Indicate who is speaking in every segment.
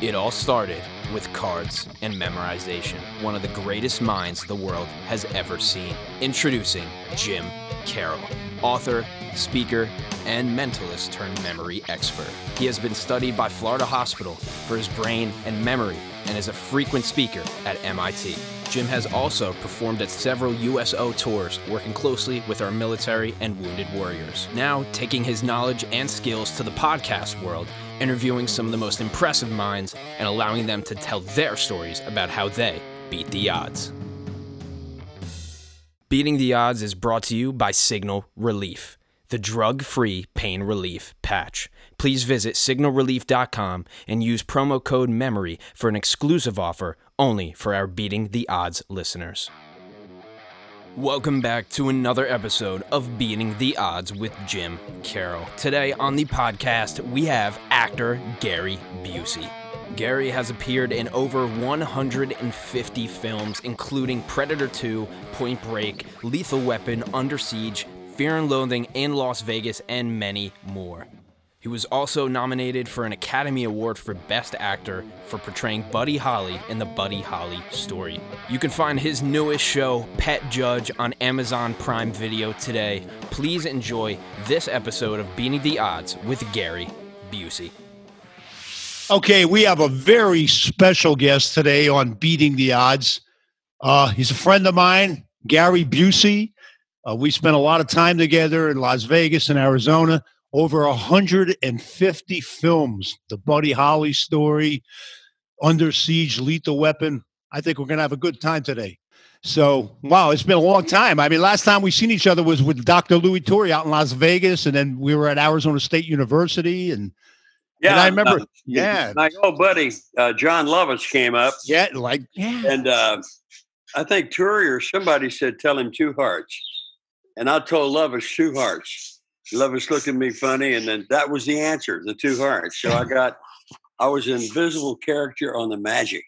Speaker 1: It all started with cards and memorization, one of the greatest minds the world has ever seen. Introducing Jim Carroll, author, speaker, and mentalist turned memory expert. He has been studied by Florida Hospital for his brain and memory and is a frequent speaker at MIT. Jim has also performed at several USO tours, working closely with our military and wounded warriors. Now, taking his knowledge and skills to the podcast world, interviewing some of the most impressive minds, and allowing them to tell their stories about how they beat the odds. Beating the Odds is brought to you by Signal Relief, the drug free pain relief patch. Please visit signalrelief.com and use promo code MEMORY for an exclusive offer only for our Beating the Odds listeners. Welcome back to another episode of Beating the Odds with Jim Carroll. Today on the podcast, we have actor Gary Busey. Gary has appeared in over 150 films, including Predator 2, Point Break, Lethal Weapon, Under Siege, Fear and Loathing in Las Vegas, and many more. He was also nominated for an Academy Award for Best Actor for portraying Buddy Holly in the Buddy Holly story. You can find his newest show, Pet Judge, on Amazon Prime Video today. Please enjoy this episode of Beating the Odds with Gary Busey.
Speaker 2: Okay, we have a very special guest today on Beating the Odds. Uh, he's a friend of mine, Gary Busey. Uh, we spent a lot of time together in Las Vegas and Arizona over 150 films. The Buddy Holly story, Under Siege, Lethal Weapon. I think we're going to have a good time today. So, wow, it's been a long time. I mean, last time we seen each other was with Dr. Louis Torrey out in Las Vegas, and then we were at Arizona State University. And
Speaker 3: yeah,
Speaker 2: and I remember,
Speaker 3: uh,
Speaker 2: yeah,
Speaker 3: my old buddy uh, John Lovitz came up,
Speaker 2: yeah, like, yeah.
Speaker 3: and uh, I think Torrey or somebody said, "Tell him two hearts," and I told Lovitz two hearts. Lovitz looked at me funny, and then that was the answer, the two hearts. So I got, I was an invisible character on the magic.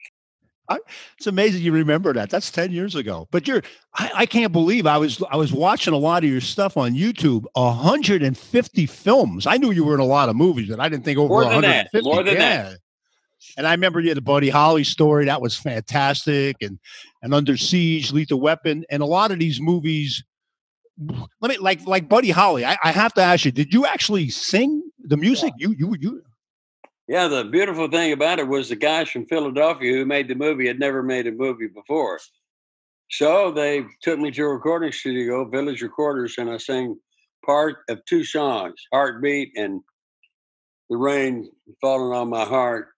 Speaker 2: It's amazing you remember that. That's 10 years ago. But you're I, I can't believe I was I was watching a lot of your stuff on YouTube. 150 films. I knew you were in a lot of movies, but I didn't think over
Speaker 3: More than that.
Speaker 2: 150.
Speaker 3: More than
Speaker 2: yeah.
Speaker 3: that.
Speaker 2: And I remember you had the Buddy Holly story. That was fantastic. And and Under Siege, Lethal Weapon, and a lot of these movies. Let me like like Buddy Holly. I, I have to ask you, did you actually sing the music? You you you
Speaker 3: Yeah, the beautiful thing about it was the guys from Philadelphia who made the movie had never made a movie before. So they took me to a recording studio, Village Recorders, and I sang part of two songs, Heartbeat and The Rain Falling on My Heart.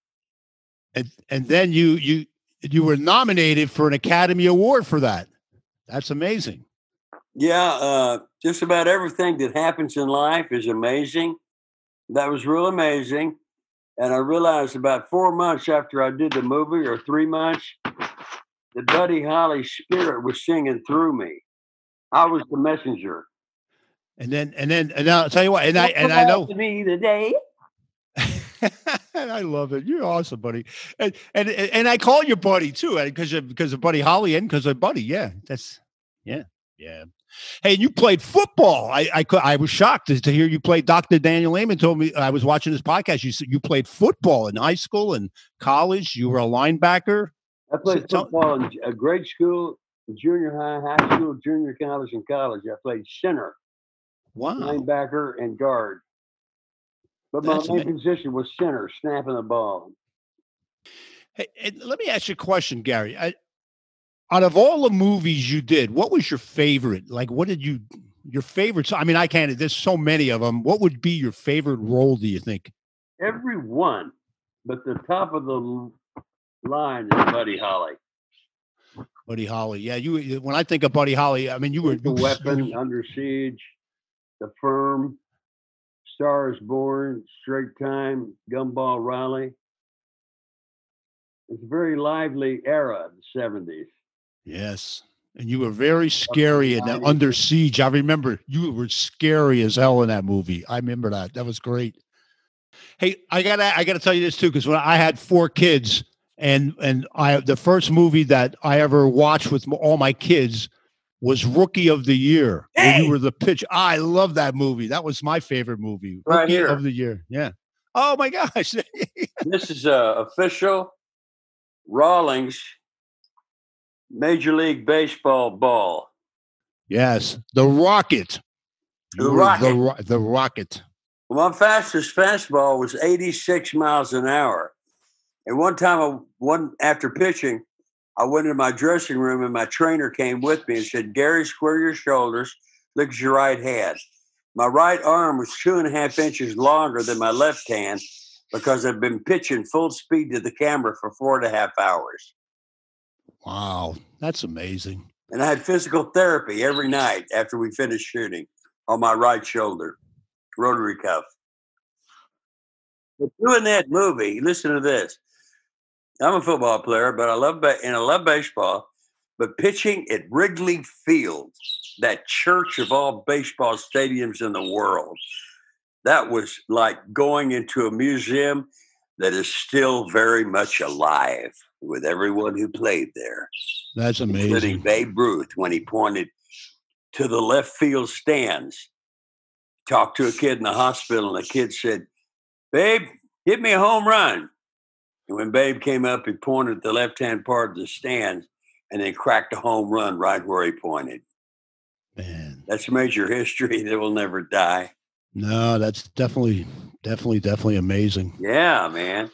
Speaker 2: and and then you you you were nominated for an Academy Award for that. That's amazing.
Speaker 3: Yeah, uh, just about everything that happens in life is amazing. That was real amazing. And I realized about four months after I did the movie, or three months, the Buddy Holly spirit was singing through me. I was the messenger.
Speaker 2: And then and then and I'll tell you what, and I and I know
Speaker 3: to me today.
Speaker 2: and I love it. You're awesome, buddy. And and and I call you buddy too, because of because of Buddy Holly and because of Buddy. Yeah, that's yeah, yeah. Hey, and you played football. I I I was shocked to, to hear you play. Dr. Daniel Lehman told me I was watching this podcast. You said you played football in high school and college. You were a linebacker.
Speaker 3: I played
Speaker 2: tell-
Speaker 3: football in a uh, grade school, junior high, high school, junior college, and college. I played center,
Speaker 2: Wow.
Speaker 3: linebacker, and guard. But my
Speaker 2: That's
Speaker 3: main
Speaker 2: ama-
Speaker 3: position was center, snapping the ball.
Speaker 2: Hey, let me ask you a question, Gary. I, out of all the movies you did, what was your favorite? Like, what did you your favorites? I mean, I can't. There's so many of them. What would be your favorite role? Do you think?
Speaker 3: Every one, but the top of the line is Buddy Holly.
Speaker 2: Buddy Holly. Yeah, you. When I think of Buddy Holly, I mean, you were
Speaker 3: The weapon, under siege, the firm, stars born, straight time, gumball Riley. It's a very lively era, the seventies.
Speaker 2: Yes, and you were very scary in that Under Siege. I remember you were scary as hell in that movie. I remember that. That was great. Hey, I gotta I gotta tell you this too, because when I had four kids, and and I the first movie that I ever watched with all my kids was Rookie of the Year.
Speaker 3: Hey!
Speaker 2: you were the pitch. I love that movie. That was my favorite movie.
Speaker 3: Right
Speaker 2: Rookie
Speaker 3: here.
Speaker 2: of the Year. Yeah. Oh my gosh!
Speaker 3: this is a official Rawlings Major League Baseball ball.
Speaker 2: Yes, the rocket.
Speaker 3: The rocket.
Speaker 2: The, ro- the rocket.
Speaker 3: Well, my fastest fastball was 86 miles an hour. And one time, I, one after pitching, I went into my dressing room and my trainer came with me and said, Gary, square your shoulders, look at your right hand. My right arm was two and a half inches longer than my left hand because I've been pitching full speed to the camera for four and a half hours.
Speaker 2: Wow, that's amazing.
Speaker 3: And I had physical therapy every night after we finished shooting on my right shoulder, rotary cuff. But doing that movie, listen to this. I'm a football player, but I love and I love baseball. But pitching at Wrigley Field, that church of all baseball stadiums in the world, that was like going into a museum that is still very much alive with everyone who played there.
Speaker 2: That's amazing. including.
Speaker 3: Babe Ruth when he pointed to the left field stands. Talked to a kid in the hospital, and the kid said, Babe, hit me a home run. And when Babe came up, he pointed at the left hand part of the stands and then cracked a home run right where he pointed.
Speaker 2: Man,
Speaker 3: That's major history that will never die.
Speaker 2: no, that's definitely, definitely, definitely amazing.
Speaker 3: Yeah, man.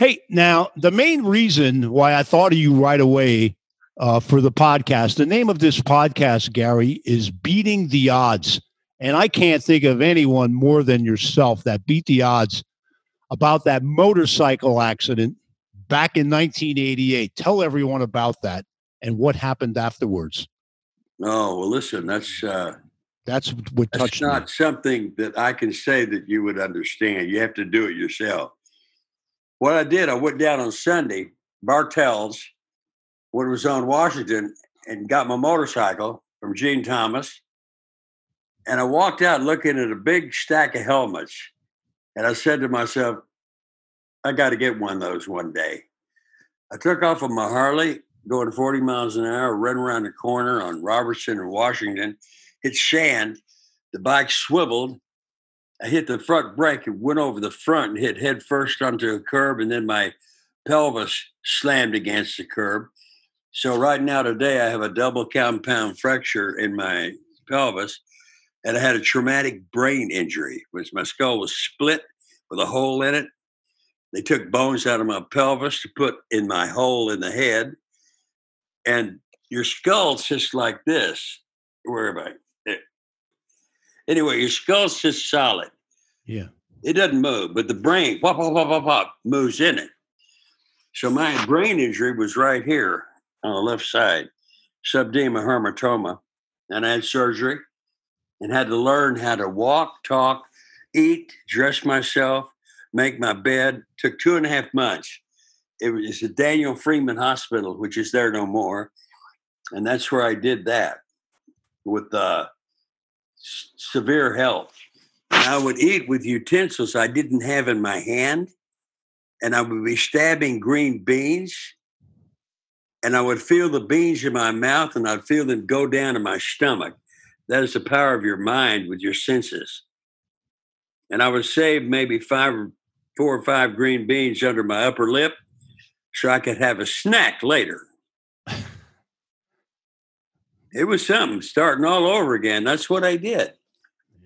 Speaker 2: Hey, now the main reason why I thought of you right away uh, for the podcast, the name of this podcast, Gary, is Beating the Odds. And I can't think of anyone more than yourself that beat the odds about that motorcycle accident back in 1988. Tell everyone about that and what happened afterwards.
Speaker 3: Oh, well, listen, that's uh,
Speaker 2: That's what
Speaker 3: That's not
Speaker 2: me.
Speaker 3: something that I can say that you would understand. You have to do it yourself. What I did, I went down on Sunday, Bartell's, when it was on Washington, and got my motorcycle from Gene Thomas. And I walked out looking at a big stack of helmets. And I said to myself, I got to get one of those one day. I took off on my Harley, going 40 miles an hour, ran around the corner on Robertson and Washington, hit sand. The bike swiveled. I hit the front brake and went over the front and hit head first onto a curb, and then my pelvis slammed against the curb. So right now today I have a double compound fracture in my pelvis, and I had a traumatic brain injury, which my skull was split with a hole in it. They took bones out of my pelvis to put in my hole in the head, and your skull's just like this. Where am I? Anyway, your skull's just solid.
Speaker 2: Yeah.
Speaker 3: It doesn't move, but the brain pop, pop, pop, pop, pop, moves in it. So my brain injury was right here on the left side, subdema hematoma, and I had surgery and had to learn how to walk, talk, eat, dress myself, make my bed. Took two and a half months. It was at Daniel Freeman Hospital, which is there no more, and that's where I did that with uh, severe health. And I would eat with utensils I didn't have in my hand, and I would be stabbing green beans, and I would feel the beans in my mouth, and I'd feel them go down to my stomach. That is the power of your mind with your senses. And I would save maybe five, four or five green beans under my upper lip, so I could have a snack later. It was something starting all over again. That's what I did.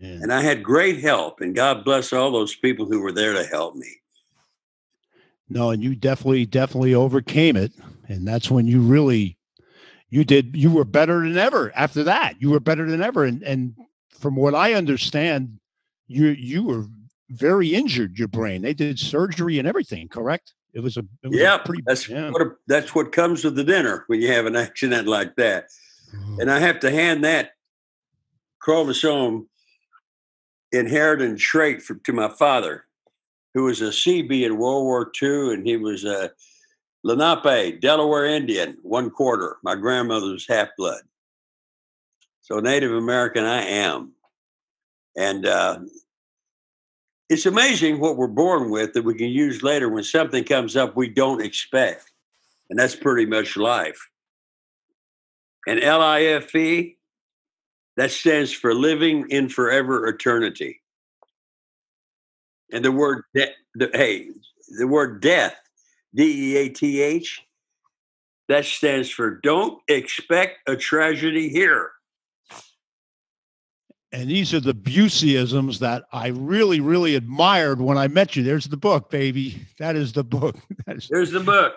Speaker 2: Yeah.
Speaker 3: And I had great help, and God bless all those people who were there to help me.
Speaker 2: No, and you definitely, definitely overcame it. And that's when you really you did you were better than ever after that. You were better than ever. And and from what I understand, you you were very injured, your brain. They did surgery and everything, correct? It was a it was a
Speaker 3: Yeah,
Speaker 2: pretty
Speaker 3: that's
Speaker 2: yeah.
Speaker 3: what that's what comes with the dinner when you have an accident like that. And I have to hand that chromosome inherited trait for, to my father, who was a CB in World War II, and he was a Lenape, Delaware Indian, one quarter. My grandmother was half blood. So Native American I am. And uh, it's amazing what we're born with that we can use later when something comes up we don't expect. And that's pretty much life. And LIFE, that stands for living in forever eternity. And the word, de- the, hey, the word death, D E A T H, that stands for don't expect a tragedy here.
Speaker 2: And these are the Buseyisms that I really, really admired when I met you. There's the book, baby. That is the book. That is,
Speaker 3: There's the book.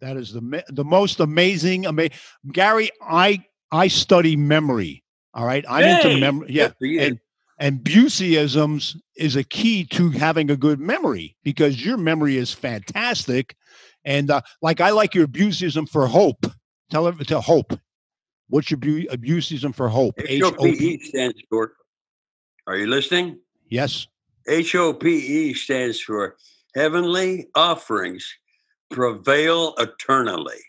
Speaker 2: That is the the most amazing. Ama- Gary, I I study memory. All right, I'm into
Speaker 3: Hey,
Speaker 2: memory. Yeah,
Speaker 3: Good for you.
Speaker 2: and and Buseyisms is a key to having a good memory because your memory is fantastic. And uh, like I like your Buseyism for hope. Tell it to hope. What's your bu- Buseyism for hope?
Speaker 3: H O P E stands for, are you listening?
Speaker 2: Yes.
Speaker 3: H O P E stands for heavenly offerings prevail eternally.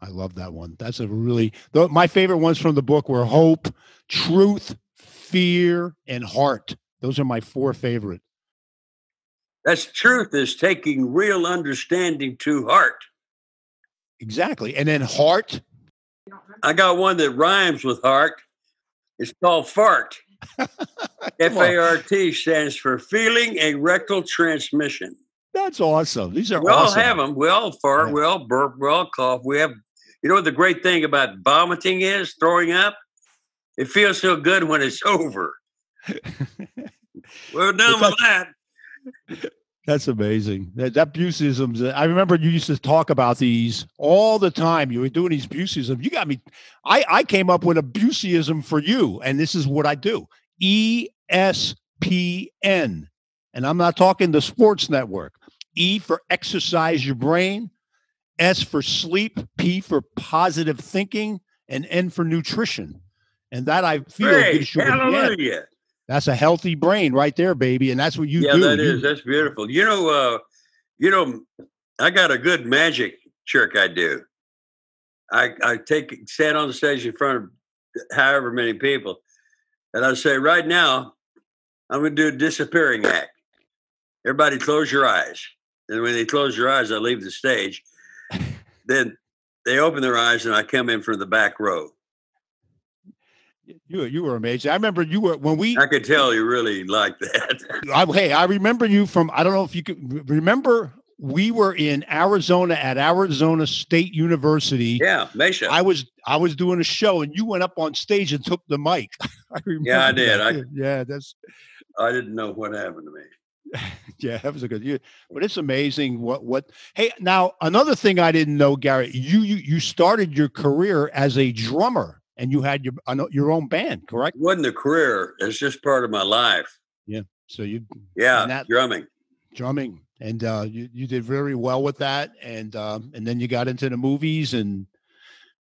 Speaker 2: I love that one. That's a really the, my favorite ones from the book were hope, truth, fear, and heart. Those are my four favorite.
Speaker 3: That's truth is taking real understanding to heart.
Speaker 2: Exactly. And then heart.
Speaker 3: I got one that rhymes with heart. It's called fart. F A R T stands for feeling a rectal transmission.
Speaker 2: That's awesome. These are
Speaker 3: We all
Speaker 2: awesome.
Speaker 3: have them. We all fart.
Speaker 2: Yeah.
Speaker 3: We all burp. We all cough. We have, you know what the great thing about vomiting is? Throwing up? It feels so good when it's over. We're done with that.
Speaker 2: That's amazing. That, that. I remember you used to talk about these all the time. You were doing these Buseyisms. You got me. I, I came up with a Buseyism for you, and this is what I do E ESPN. And I'm not talking the sports network. E for exercise your brain, S for sleep, P for positive thinking, and N for nutrition. And that I feel
Speaker 3: Great.
Speaker 2: gives you, yeah,
Speaker 3: Hallelujah.
Speaker 2: that's a healthy brain right there, baby. And that's what you
Speaker 3: yeah,
Speaker 2: do.
Speaker 3: that
Speaker 2: You-
Speaker 3: is. That's beautiful. You know, uh, you know, I got a good magic trick I do. I I take stand on the stage in front of however many people, and I say, right now, I'm going to do a disappearing act. Everybody, close your eyes. And when they close your eyes, I leave the stage. then they open their eyes, and I come in from the back row.
Speaker 2: You you were amazing. I remember you were when we.
Speaker 3: I could tell you really like that.
Speaker 2: I, hey, I remember you from. I don't know if you could remember. We were in Arizona at Arizona State University.
Speaker 3: yeah, Mesha.
Speaker 2: I was I was doing a show, and you went up on stage and took the mic. I remember
Speaker 3: Yeah, I did. I-
Speaker 2: yeah, that's
Speaker 3: I didn't know what happened to me.
Speaker 2: yeah, that was a good year. But it's amazing what what. Hey, now another thing I didn't know, Gary, you you you started your career as a drummer, and you had your I know, your own band, correct?
Speaker 3: It wasn't a career. It's just part of my life. Yeah.
Speaker 2: So you
Speaker 3: Yeah,
Speaker 2: that-
Speaker 3: drumming.
Speaker 2: drumming and uh you, you did very well with that and um and then you got into the movies and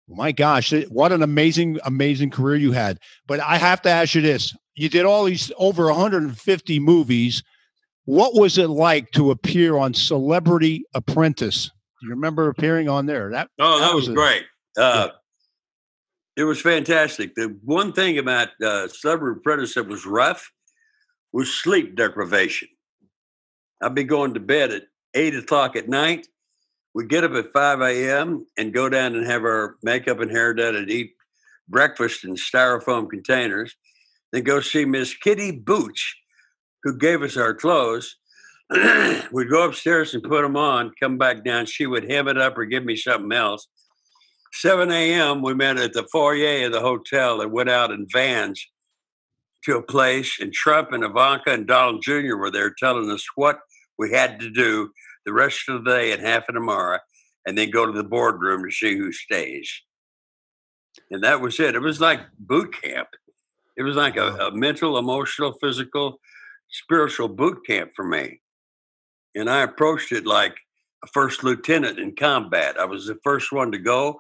Speaker 2: my gosh what an amazing amazing career you had but i have to ask you this you did all these over 150 movies what was it like to appear on celebrity apprentice do you remember appearing on there that
Speaker 3: Oh, that,
Speaker 2: That
Speaker 3: was,
Speaker 2: was a-
Speaker 3: great. Uh, It was fantastic. The one thing about uh, Celebrity Apprentice that was rough was sleep deprivation. I'd be going to bed at eight o'clock at night. We'd get up at 5 a.m. and go down and have our makeup and hair done and eat breakfast in styrofoam containers. Then go see Miss Kitty Booch, who gave us our clothes. We'd go upstairs and put them on, come back down. She would hem it up or give me something else. 7 a.m., we met at the foyer of the hotel and went out in vans to a place. And Trump and Ivanka and Donald Jr. were there telling us what we had to do the rest of the day and half of tomorrow, and then go to the boardroom to see who stays. And that was it. It was like boot camp. It was like a, a mental, emotional, physical, spiritual boot camp for me. And I approached it like a first lieutenant in combat. I was the first one to go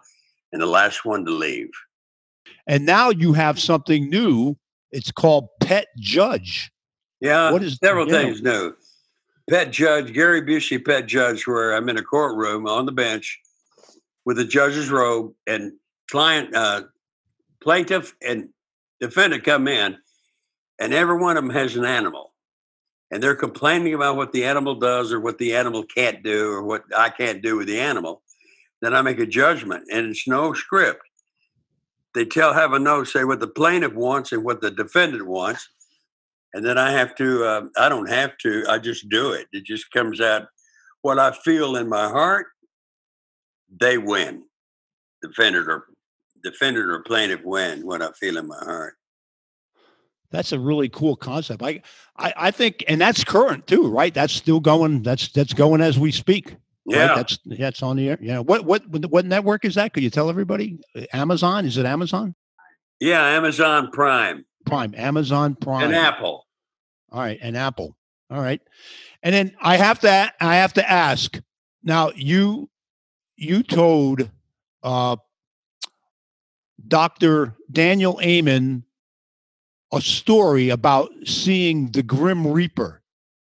Speaker 3: and the last one to leave.
Speaker 2: and now you have something new it's called pet judge
Speaker 3: Yeah,
Speaker 2: What is-
Speaker 3: several
Speaker 2: yeah.
Speaker 3: things new. Pet judge, Gary Busey, pet judge, where I'm in a courtroom on the bench with a judge's robe and client, uh, plaintiff and defendant come in, and every one of them has an animal. And they're complaining about what the animal does or what the animal can't do or what I can't do with the animal. Then I make a judgment, and it's no script. They tell, have a note, say what the plaintiff wants and what the defendant wants. and then I have to. Uh, I don't have to. I just do it. It just comes out. What I feel in my heart, they win. Defendant or defendant or plaintiff win. What I feel in my heart.
Speaker 2: That's a really cool concept. I, I, I think, and that's current too, right? That's still going. That's that's going as we speak.
Speaker 3: Yeah,
Speaker 2: right? that's that's on the air. Yeah. What what what network is that? Could you tell everybody? Amazon? Is it Amazon?
Speaker 3: Yeah, Amazon Prime.
Speaker 2: Prime. Amazon Prime.
Speaker 3: And Apple.
Speaker 2: All right, and Apple. All right, and then I have to I have to ask. Now you you told uh, Doctor Daniel Amen a story about seeing the Grim Reaper,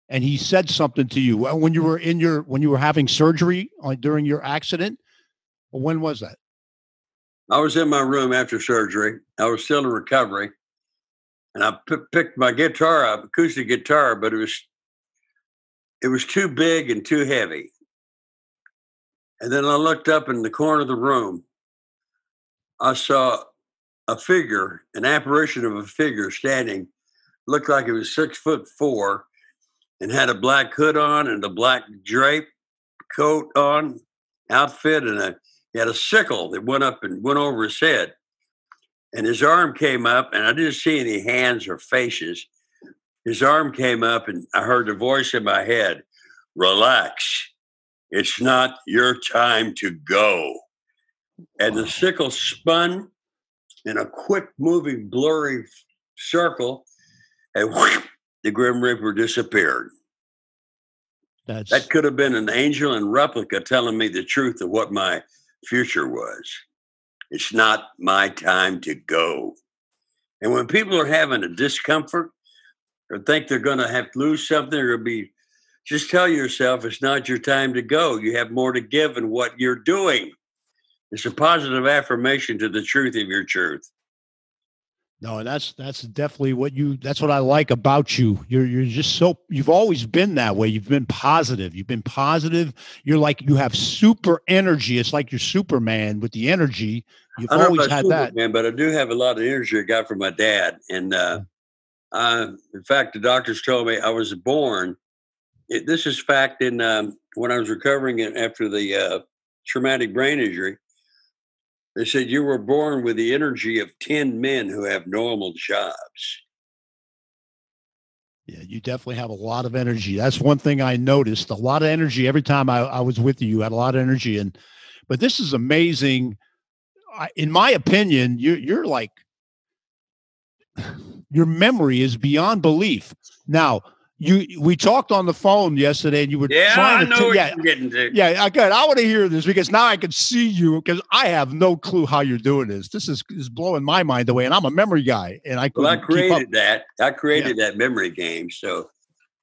Speaker 2: and he said something to you when you were in your when you were having surgery on, during your accident. When was that?
Speaker 3: I was in my room after surgery. I was still in recovery, and I p- picked my guitar up, acoustic guitar, but it was it was too big and too heavy. And then I looked up in the corner of the room. I saw a figure, an apparition of a figure standing, looked like it was six foot four, and had a black hood on and a black drape coat on, outfit, and a he had a sickle that went up and went over his head. And his arm came up, and I didn't see any hands or faces. His arm came up, and I heard a voice in my head Relax. It's not your time to go. And the sickle spun in a quick moving, blurry circle, and the Grim Reaper disappeared.
Speaker 2: That's
Speaker 3: That could have been an angel in replica telling me the truth of what my future was. It's not my time to go. And when people are having a discomfort or think they're going to have to lose something or be, just tell yourself it's not your time to go. You have more to give in what you're doing. It's a positive affirmation to the truth of your truth.
Speaker 2: No, and that's that's definitely what you that's what I like about you. You're you're just so you've always been that way. You've been positive. You've been positive. You're like you have super energy. It's like you're Superman with the energy. You've
Speaker 3: I don't know
Speaker 2: always had that.
Speaker 3: Man, but I do have a lot of energy I got from my dad. And uh, I, in fact, the doctors told me I was born. It, this is fact. In um, when I was recovering after the uh, traumatic brain injury, they said you were born with the energy of ten men who have normal jobs.
Speaker 2: Yeah, you definitely have a lot of energy. That's one thing I noticed. A lot of energy every time I, I was with you. You had a lot of energy, and but this is amazing. I, in my opinion, you, you're like your memory is beyond belief. Now, you we talked on the phone yesterday, and you were
Speaker 3: Yeah, I know what
Speaker 2: yeah,
Speaker 3: you're getting to.
Speaker 2: yeah, I got. I want to hear this because now I can see you because I have no clue how you're doing this. This is, is blowing my mind away, and I'm a memory guy, and I
Speaker 3: Well, I
Speaker 2: couldn't keep up.
Speaker 3: created that. I created that memory game, so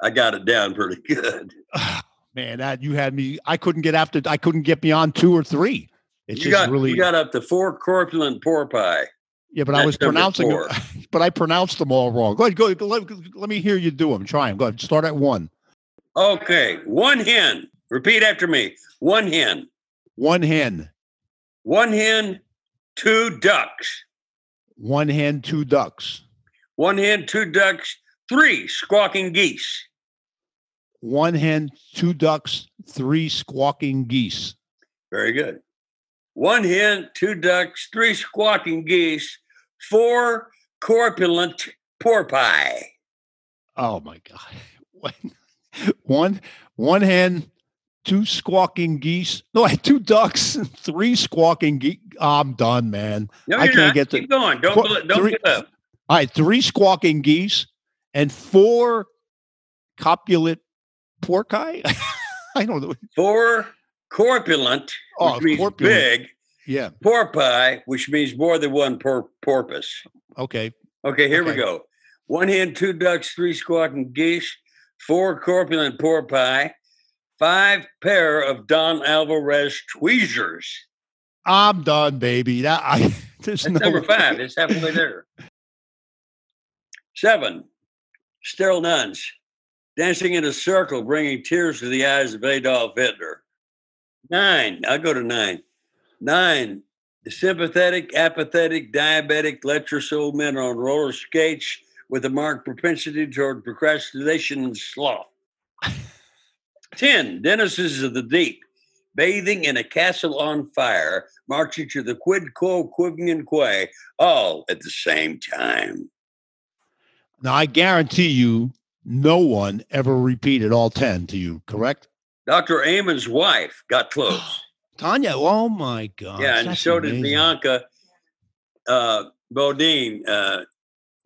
Speaker 3: I got it down pretty good.
Speaker 2: Man, that you had me. I couldn't get after. I couldn't get beyond two or three. It's
Speaker 3: you
Speaker 2: just
Speaker 3: got
Speaker 2: really.
Speaker 3: you got up to four corpulent porpoise.
Speaker 2: Yeah, but I was pronouncing.
Speaker 3: four.
Speaker 2: But I pronounced them all wrong. Go ahead. Go. go let, let me hear you do them. Try them. Go ahead. Start at one.
Speaker 3: Okay, one hen. Repeat after me. One hen.
Speaker 2: One hen.
Speaker 3: One hen, two ducks.
Speaker 2: One hen. Two ducks.
Speaker 3: One hen, two ducks, three squawking geese.
Speaker 2: One hen. Two ducks. Three squawking geese.
Speaker 3: Very good. One hen, two ducks, three squawking geese, four corpulent porpoise.
Speaker 2: Oh my god. One one hen, two squawking geese. No, I had two ducks and three squawking geese. I'm done, man.
Speaker 3: No,
Speaker 2: I can't
Speaker 3: not.
Speaker 2: get to-
Speaker 3: Keep going. Don't bl- don't
Speaker 2: three-
Speaker 3: give up.
Speaker 2: All right, three squawking geese and four copulate porci. I don't know.
Speaker 3: Four corpulent,
Speaker 2: Oh, corpulent.
Speaker 3: big,
Speaker 2: Yeah.
Speaker 3: porpoise, which means more than one por- porpoise.
Speaker 2: Okay.
Speaker 3: Okay, here we go. One hen, two ducks, three squawking geese, four corpulent porpoise, five pair of Don Alvarez tweezers.
Speaker 2: I'm done, baby. That I there's
Speaker 3: That's
Speaker 2: no
Speaker 3: number
Speaker 2: way.
Speaker 3: five. It's halfway there. Seven, sterile nuns dancing in a circle, bringing tears to the eyes of Adolf Hitler. Nine, I'll go to nine. Nine, the sympathetic, apathetic, diabetic, lecherous old men on roller skates with a marked propensity toward procrastination and sloth. 10. Denizens of the deep, bathing in a castle on fire, marching to the quid quo quiving quay, all at the same time.
Speaker 2: Now, I guarantee you, no one ever repeated all 10 to you, correct?
Speaker 3: Dr. Amon's wife got close.
Speaker 2: Tanya, oh my God.
Speaker 3: yeah, and so did Bianca uh, Bodine, uh,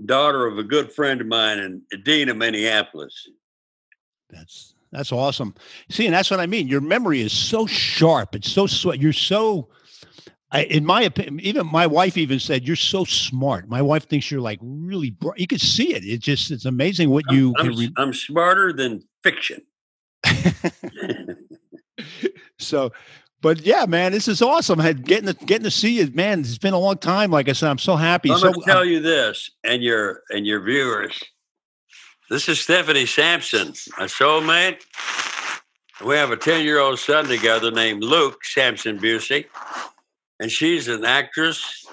Speaker 3: daughter of a good friend of mine and dean of Minneapolis.
Speaker 2: That's that's awesome. See, and that's what I mean. Your memory is so sharp. It's so sweet. You're so, I, in my opinion, even my wife even said you're so smart. My wife thinks you're like really. Bright. You can see it. It just it's amazing what you.
Speaker 3: I'm,
Speaker 2: can re-
Speaker 3: I'm smarter than fiction.
Speaker 2: so, but yeah, man, this is awesome. Had getting to getting to see you, man. It's been a long time. Like I said, I'm so happy.
Speaker 3: I'm
Speaker 2: so,
Speaker 3: gonna tell you this, and your and your viewers. This is Stephanie Sampson, my soulmate. We have a 10 year old son together named Luke Sampson Busey, and she's an actress.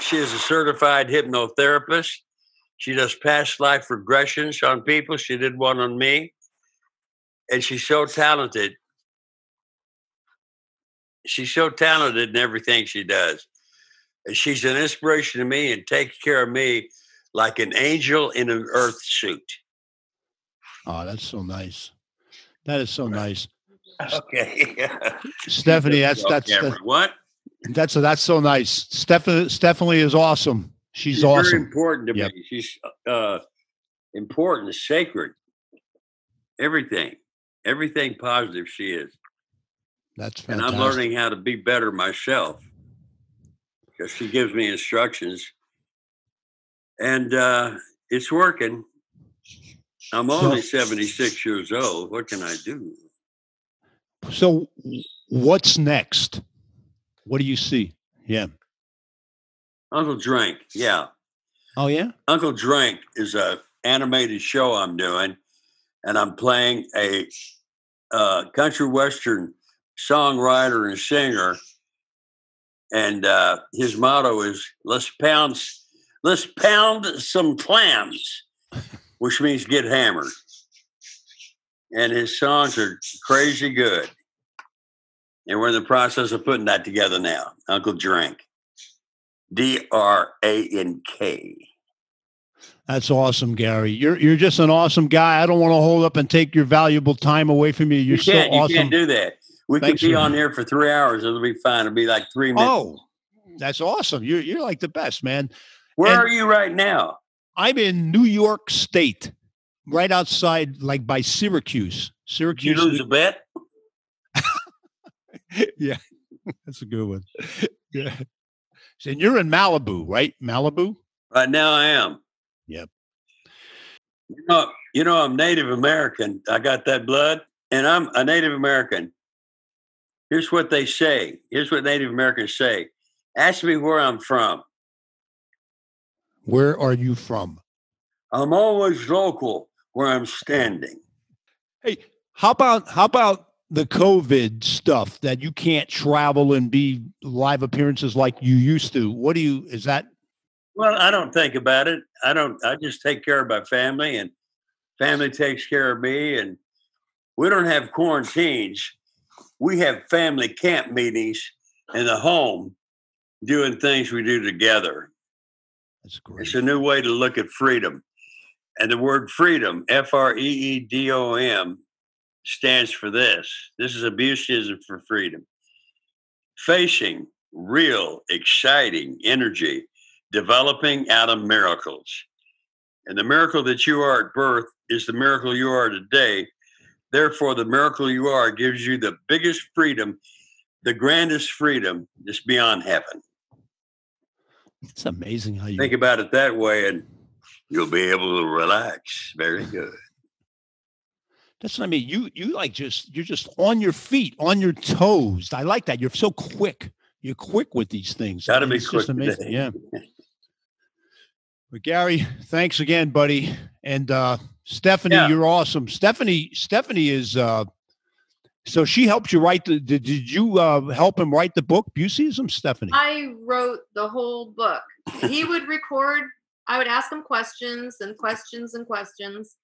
Speaker 3: She is a certified hypnotherapist. She does past life regressions on people. She did one on me. And she's so talented. She's so talented in everything she does. And she's an inspiration to me and takes care of me like an angel in an earth suit.
Speaker 2: Oh, that's so nice. That is so nice.
Speaker 3: Okay.
Speaker 2: Stephanie, that's that's that's
Speaker 3: what?
Speaker 2: that's, that's so nice. Stephanie Stephanie is awesome. She's,
Speaker 3: She's very
Speaker 2: awesome.
Speaker 3: important to
Speaker 2: Yep.
Speaker 3: me. She's uh, important, sacred. Everything, everything positive she is,
Speaker 2: That's
Speaker 3: and. I'm learning how to be better myself because she gives me instructions, and uh, it's working. I'm
Speaker 2: So-
Speaker 3: only 76 years old. What can I do?
Speaker 2: So, what's next? What do you see? Yeah.
Speaker 3: Uncle Drink, yeah.
Speaker 2: Oh yeah.
Speaker 3: Uncle Drink is a animated show I'm doing, and I'm playing a uh, country western songwriter and singer. And uh, his motto is "Let's pound, let's pound some clams," which means get hammered. And his songs are crazy good. And we're in the process of putting that together now. Uncle Drink, D R A N K.
Speaker 2: That's awesome, Gary. You're you're just an awesome guy. I don't want to hold up and take your valuable time away from you. You're
Speaker 3: you
Speaker 2: so
Speaker 3: you
Speaker 2: awesome.
Speaker 3: can't do that. We
Speaker 2: Thanks
Speaker 3: could be on here for three hours. It'll be fine. It'll be like three minutes.
Speaker 2: oh, that's awesome. You're you're like the best, man.
Speaker 3: Where
Speaker 2: and-
Speaker 3: are you right now?
Speaker 2: I'm in New York State, right outside, like by Syracuse.
Speaker 3: Did you
Speaker 2: Syracuse.
Speaker 3: lose a bet?
Speaker 2: yeah, that's a good one. Yeah. So, and you're in Malibu, right? Malibu.
Speaker 3: Right now, I am.
Speaker 2: Yep.
Speaker 3: You know, you know, I'm Native American. I got that blood, and I'm a Native American. Here's what they say. Here's what Native Americans say. Ask me where I'm from.
Speaker 2: Where are you from?
Speaker 3: I'm always local where I'm standing.
Speaker 2: Hey, how about how about the COVID stuff that you can't travel and be live appearances like you used to? What do you is that
Speaker 3: Well, I don't think about it. I don't. I just take care of my family, and family takes care of me. And we don't have quarantines. We have family camp meetings in the home, doing things we do together.
Speaker 2: that's great.
Speaker 3: It's a new way to look at freedom. And the word freedom, F R E E D O M, stands for this. This is abuseism for freedom. Facing real, exciting energy, developing out of miracles. And the miracle that you are at birth is the miracle you are today. Therefore, the miracle you are gives you the biggest freedom, the grandest freedom that's beyond heaven.
Speaker 2: It's amazing how you
Speaker 3: Think about it that way, and you'll be able to relax. Very good.
Speaker 2: That's what I mean. You you like just you're just on your feet, on your toes. I like that. You're so quick. You're quick with these things.
Speaker 3: Gotta be
Speaker 2: It's
Speaker 3: quick
Speaker 2: just amazing.
Speaker 3: today.
Speaker 2: Yeah. But Gary, thanks again, buddy. And uh Stephanie,
Speaker 3: Yeah.
Speaker 2: you're awesome. Stephanie, Stephanie is uh so she helped you write the did, did you uh help him write the book, Buseism, Stephanie?
Speaker 4: I wrote the whole book. He would record I would ask him questions and questions and questions,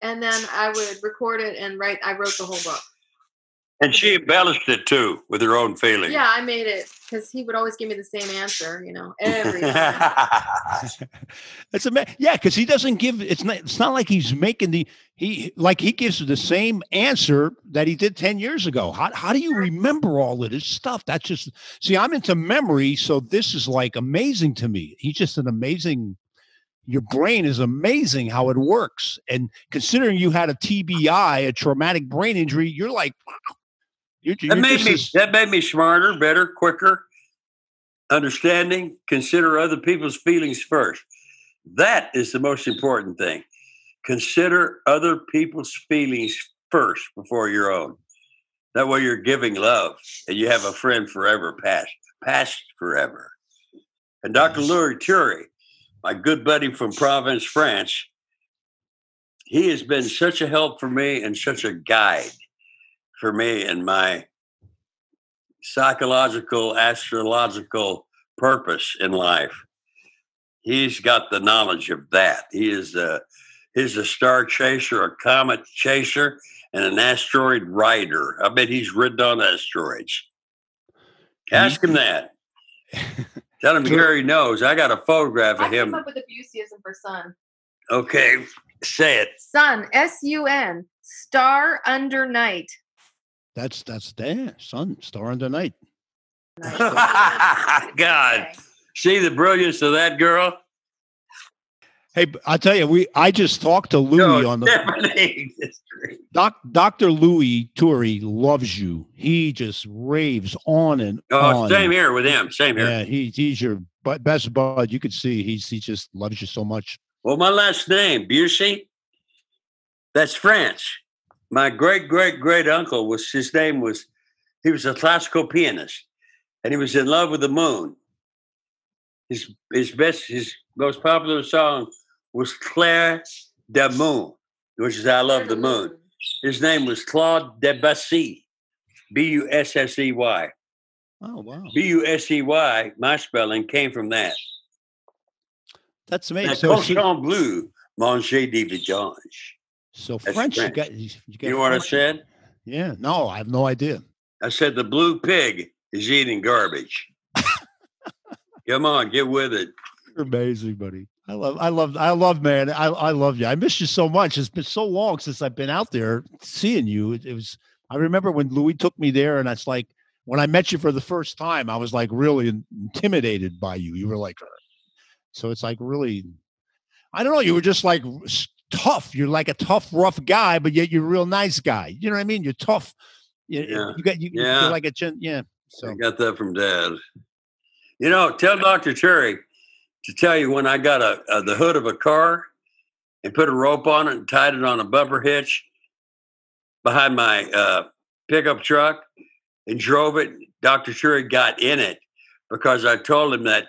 Speaker 4: and then I would record it and write. I wrote the whole book.
Speaker 3: And she embellished it too with her own feelings.
Speaker 4: Yeah, I made it because he would always give me the same answer. You know, every time.
Speaker 2: It's a yeah, because he doesn't give. It's not. It's not like he's making the he like he gives the same answer that he did ten years ago. How how do you remember all of this stuff? That's just see. I'm into memory, so this is like amazing to me. He's just an amazing. Your brain is amazing how it works, and considering you had a TBI, a traumatic brain injury, you're like, You're,
Speaker 3: that made me that made me smarter, better, quicker, understanding, consider other people's feelings first. That is the most important thing. Consider other people's feelings first before your own. That way you're giving love and you have a friend forever past, past forever. And Dr.
Speaker 2: Nice.
Speaker 3: Louis Turi, my good buddy from Provence, France, he has been such a help for me and such a guide for me and my psychological, astrological purpose in life. He's got the knowledge of that. He is a he's a star chaser, a comet chaser, and an asteroid rider. I bet he's ridden on asteroids. Ask him that. Tell him
Speaker 2: Sure.
Speaker 3: Gary knows. I got a photograph
Speaker 4: I
Speaker 3: of
Speaker 4: came
Speaker 3: him.
Speaker 4: up with a Buseyism for sun.
Speaker 3: Okay, say it.
Speaker 4: Sun, S U N, star under night.
Speaker 2: That's that's there. Sun, star under night.
Speaker 3: God, see the brilliance of that girl.
Speaker 2: Hey, I tell you, we I just talked to Louis
Speaker 3: No,
Speaker 2: on the
Speaker 3: Stephanie.
Speaker 2: doc. Doctor Louis Turi loves you. He just raves on and
Speaker 3: Oh,
Speaker 2: on.
Speaker 3: same here with him. Same here.
Speaker 2: Yeah, he, he's your best bud. You could see he's he just loves you so much.
Speaker 3: Well, my last name, Busey, that's French. My great great great uncle was his name was he was a classical pianist, and he was in love with the moon. His his best his most popular song was Claire de Moon, which is I love the moon. His name was Claude Debussy, B U S S E Y.
Speaker 2: Oh wow,
Speaker 3: B U S E Y. My spelling came from that.
Speaker 2: that's amazing.
Speaker 3: That
Speaker 2: So, so,
Speaker 3: cochon bleu, manger des vidanges.
Speaker 2: So
Speaker 3: that's
Speaker 2: French, you got you, got
Speaker 3: You know what I
Speaker 2: French.
Speaker 3: said?
Speaker 2: Yeah, no, I have no idea.
Speaker 3: I said the blue pig is eating garbage. Come on, get with it.
Speaker 2: You're amazing, buddy. I love, I love, I love, man. I, I love you. I miss you so much. It's been so long since I've been out there seeing you. It, it was. I remember when Louis took me there, and it's like when I met you for the first time, I was like really intimidated by you. You were like, so it's like really, I don't know. You were just like tough. You're like a tough, rough guy, but yet you're a real nice guy. You know what I mean? You're tough. You,
Speaker 3: Yeah.
Speaker 2: you got you.
Speaker 3: Yeah.
Speaker 2: You're like a gen, yeah. So
Speaker 3: I got that from Dad. You know, tell Dr. Cherry to tell you when I got a, a the hood of a car and put a rope on it and tied it on a bumper hitch behind my uh, pickup truck and drove it. Dr. Cherry got in it because I told him that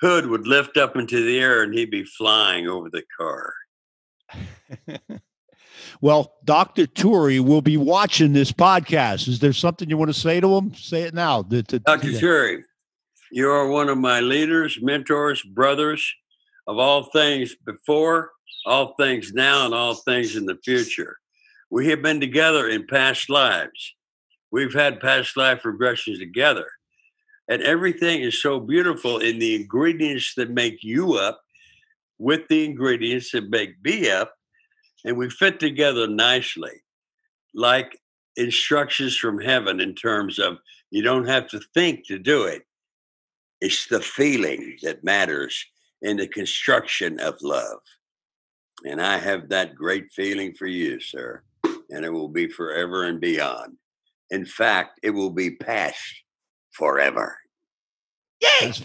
Speaker 3: hood would lift up into the air and he'd be flying over the car.
Speaker 2: well, Dr. Turi will be watching this podcast. Is there something you want to say to him? Say it now. The- the-
Speaker 3: Dr. Terry, you are one of my leaders, mentors, brothers of all things before, all things now, and all things in the future. We have been together in past lives. We've had past life regressions together. And everything is so beautiful in the ingredients that make you up with the ingredients that make me up. And we fit together nicely, like instructions from heaven in terms of you don't have to think to do it. It's the feeling that matters in the construction of love. And I have that great feeling for you, sir. And it will be forever and beyond. In fact, it will be past forever. Yay!
Speaker 2: That's,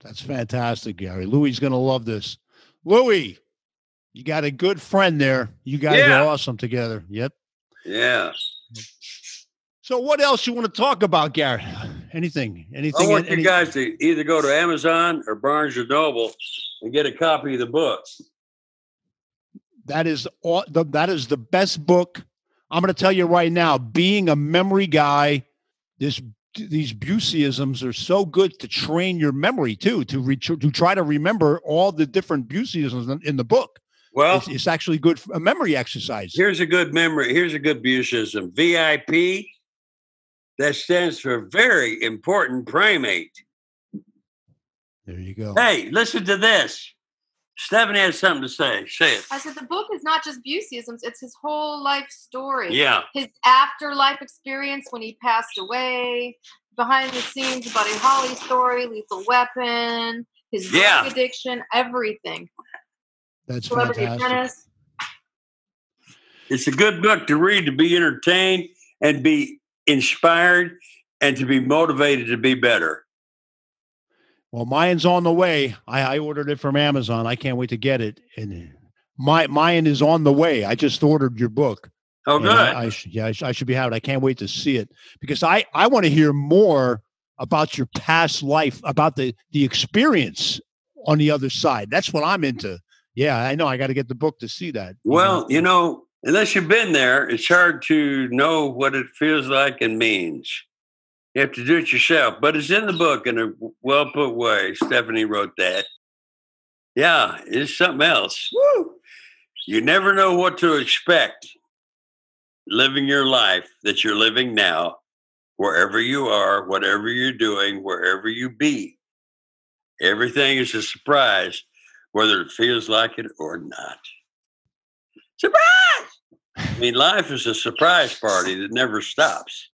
Speaker 2: that's fantastic, Gary. Louis is going to love this. Louis, you got a good friend there. You guys
Speaker 3: Yeah.
Speaker 2: are awesome together. Yep.
Speaker 3: Yeah.
Speaker 2: So, what else you want to talk about, Gary? Anything? Anything?
Speaker 3: I want
Speaker 2: any-
Speaker 3: you guys to either go to Amazon or Barnes and Noble and get a copy of the book.
Speaker 2: That is all, the, that is the best book. I'm going to tell you right now. Being a memory guy, this these Buseyisms are so good to train your memory too, to re- to try to remember all the different Buseyisms in, in the book.
Speaker 3: Well,
Speaker 2: It's, it's actually good for a memory exercise.
Speaker 3: here's a good memory. Here's a good Buseyism. VIP. That stands for very important primate.
Speaker 2: There you go.
Speaker 3: Hey, listen to this. Stephanie has something to say. Say it.
Speaker 4: I said the book is not just Buseyisms; it's his whole life story.
Speaker 3: Yeah.
Speaker 4: His afterlife experience when he passed away, behind the scenes Buddy Holly story, Lethal Weapon, his drug addiction, everything.
Speaker 2: That's
Speaker 4: Celebrity
Speaker 2: fantastic.
Speaker 4: Apprentice.
Speaker 3: It's a good book to read to be entertained and be inspired and to be motivated to be better.
Speaker 2: Well, mine's on the way. I, I ordered it from Amazon. I can't wait to get it. And my mine is on the way. I just ordered your book.
Speaker 3: Oh, good.
Speaker 2: I, I sh- yeah, I, sh- I should be having. I can't wait to see it because I I want to hear more about your past life, about the the experience on the other side. That's what I'm into. Yeah, I know. I got to get the book to see that.
Speaker 3: Well, you know, unless you've been there, it's hard to know what it feels like and means. You have to do it yourself, but it's in the book in a well put way. Stephanie wrote that. Yeah, it's something else. Woo! You never know what to expect living your life that you're living now, wherever you are, whatever you're doing, wherever you be. Everything is a surprise, whether it feels like it or not. Surprise! I mean, life is a surprise party that never stops.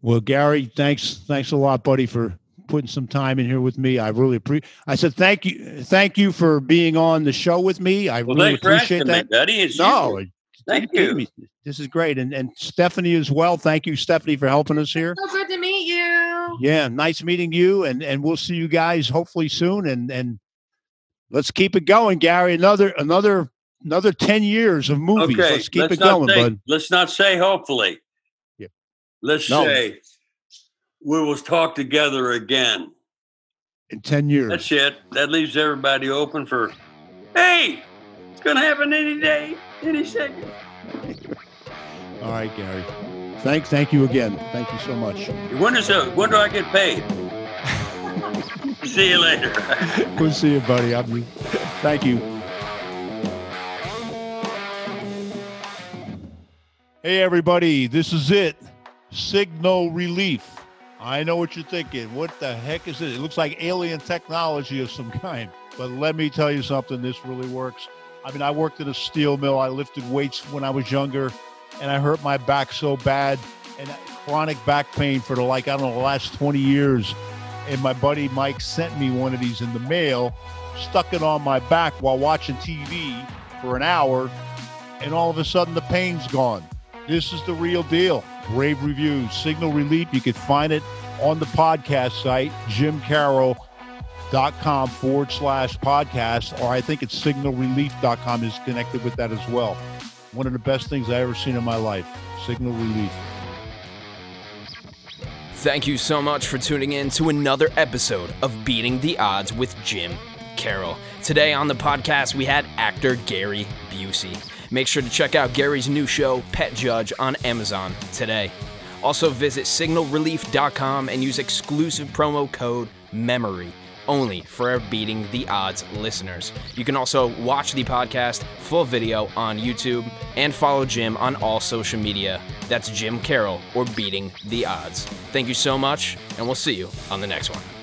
Speaker 2: Well, Gary, thanks thanks a lot, buddy, for putting some time in here with me. I really appreciate. I said thank you, thank you for being on the show with me. I
Speaker 3: Well,
Speaker 2: really appreciate
Speaker 3: asking me,
Speaker 2: that.
Speaker 3: buddy. It's
Speaker 2: No,
Speaker 3: you. Thank
Speaker 2: you me? This is great, and and Stephanie as well. Thank you, Stephanie, for helping us here.
Speaker 4: So good to meet you.
Speaker 2: Yeah, nice meeting you, and and we'll see you guys hopefully soon. And and let's keep it going, Gary. Another another another ten years of movies.
Speaker 3: Okay,
Speaker 2: let's keep
Speaker 3: let's
Speaker 2: it going,
Speaker 3: say,
Speaker 2: bud.
Speaker 3: Let's not say hopefully.
Speaker 2: Yeah.
Speaker 3: Let's
Speaker 2: No.
Speaker 3: say we will talk together again.
Speaker 2: In ten years.
Speaker 3: That's it. That leaves everybody open for, hey, it's going to happen any day, any second.
Speaker 2: All right, Gary. Thank thank you again. Thank you so much.
Speaker 3: When is? When do I get paid? See you later.
Speaker 2: We'll see you, buddy. I'm, thank you. Hey, everybody. This is it. Signal relief. I know what you're thinking. What the heck is it? It looks like alien technology of some kind. But let me tell you something. This really works. I mean, I worked at a steel mill. I lifted weights when I was younger, and I hurt my back so bad and chronic back pain for the like I don't know the last 20 years. And my buddy Mike sent me one of these in the mail, stuck it on my back while watching TV for an hour, and all of a sudden the pain's gone. This is the real deal. Brave reviews, signal relief. You can find it on the podcast site, jimcarroll.com forward slash podcast, or I think it's signalrelief.com is connected with that as well. One of the best things I ever seen in my life. Signal relief.
Speaker 1: Thank you so much for tuning in to another episode of Beating the Odds with Jim Carroll. Today on the podcast, we had actor Gary Busey. Make sure to check out Gary's new show, Pet Judge, on Amazon today. Also, visit signalrelief.com and use exclusive promo code MEMORY only for Beating the Odds listeners. You can also watch the podcast full video on YouTube and follow Jim on all social media. That's Jim Carroll or Beating the Odds. Thank you so much, and we'll see you on the next one.